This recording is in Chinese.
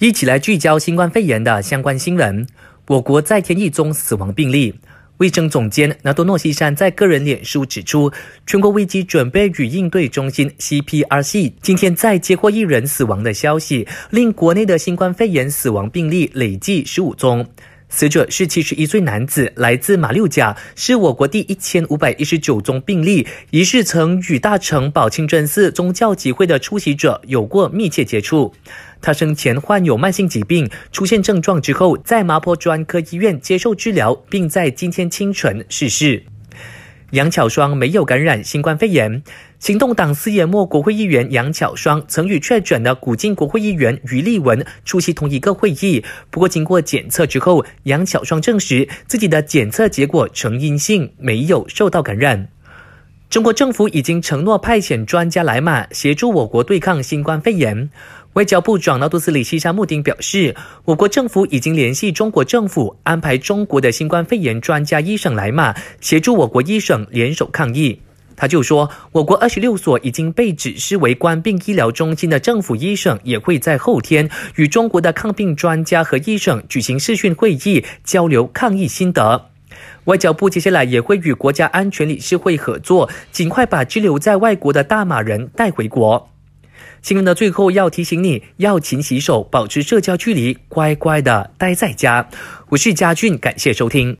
一起来聚焦新冠肺炎的相关新闻。我国再添一宗死亡病例。卫生总监纳多诺西山在个人脸书指出，全国危机准备与应对中心 CPRC 今天再接获一人死亡的消息，令国内的新冠肺炎死亡病例累计十五宗。死者是七十一岁男子，来自马六甲，是我国第一千五百一十九宗病例，疑似曾与大成宝清真寺宗教集会的出席者有过密切接触。他生前患有慢性疾病，出现症状之后，在麻坡专科医院接受治疗，并在今天清晨逝世。杨巧双没有感染新冠肺炎。行动党四叶末国会议员杨巧双曾与确诊的古晋国会议员余立文出席同一个会议，不过经过检测之后，杨巧双证实自己的检测结果呈阴性，没有受到感染。中国政府已经承诺派遣专家来马协助我国对抗新冠肺炎。外交部长纳杜斯里西沙穆丁表示，我国政府已经联系中国政府，安排中国的新冠肺炎专家医生来马协助我国医生联手抗疫。他就说，我国二十六所已经被指示为官病医疗中心的政府医生，也会在后天与中国的抗病专家和医生举行视讯会议，交流抗疫心得。外交部接下来也会与国家安全理事会合作，尽快把滞留在外国的大马人带回国。新闻的最后要提醒你，要勤洗手，保持社交距离，乖乖的待在家。我是佳俊，感谢收听。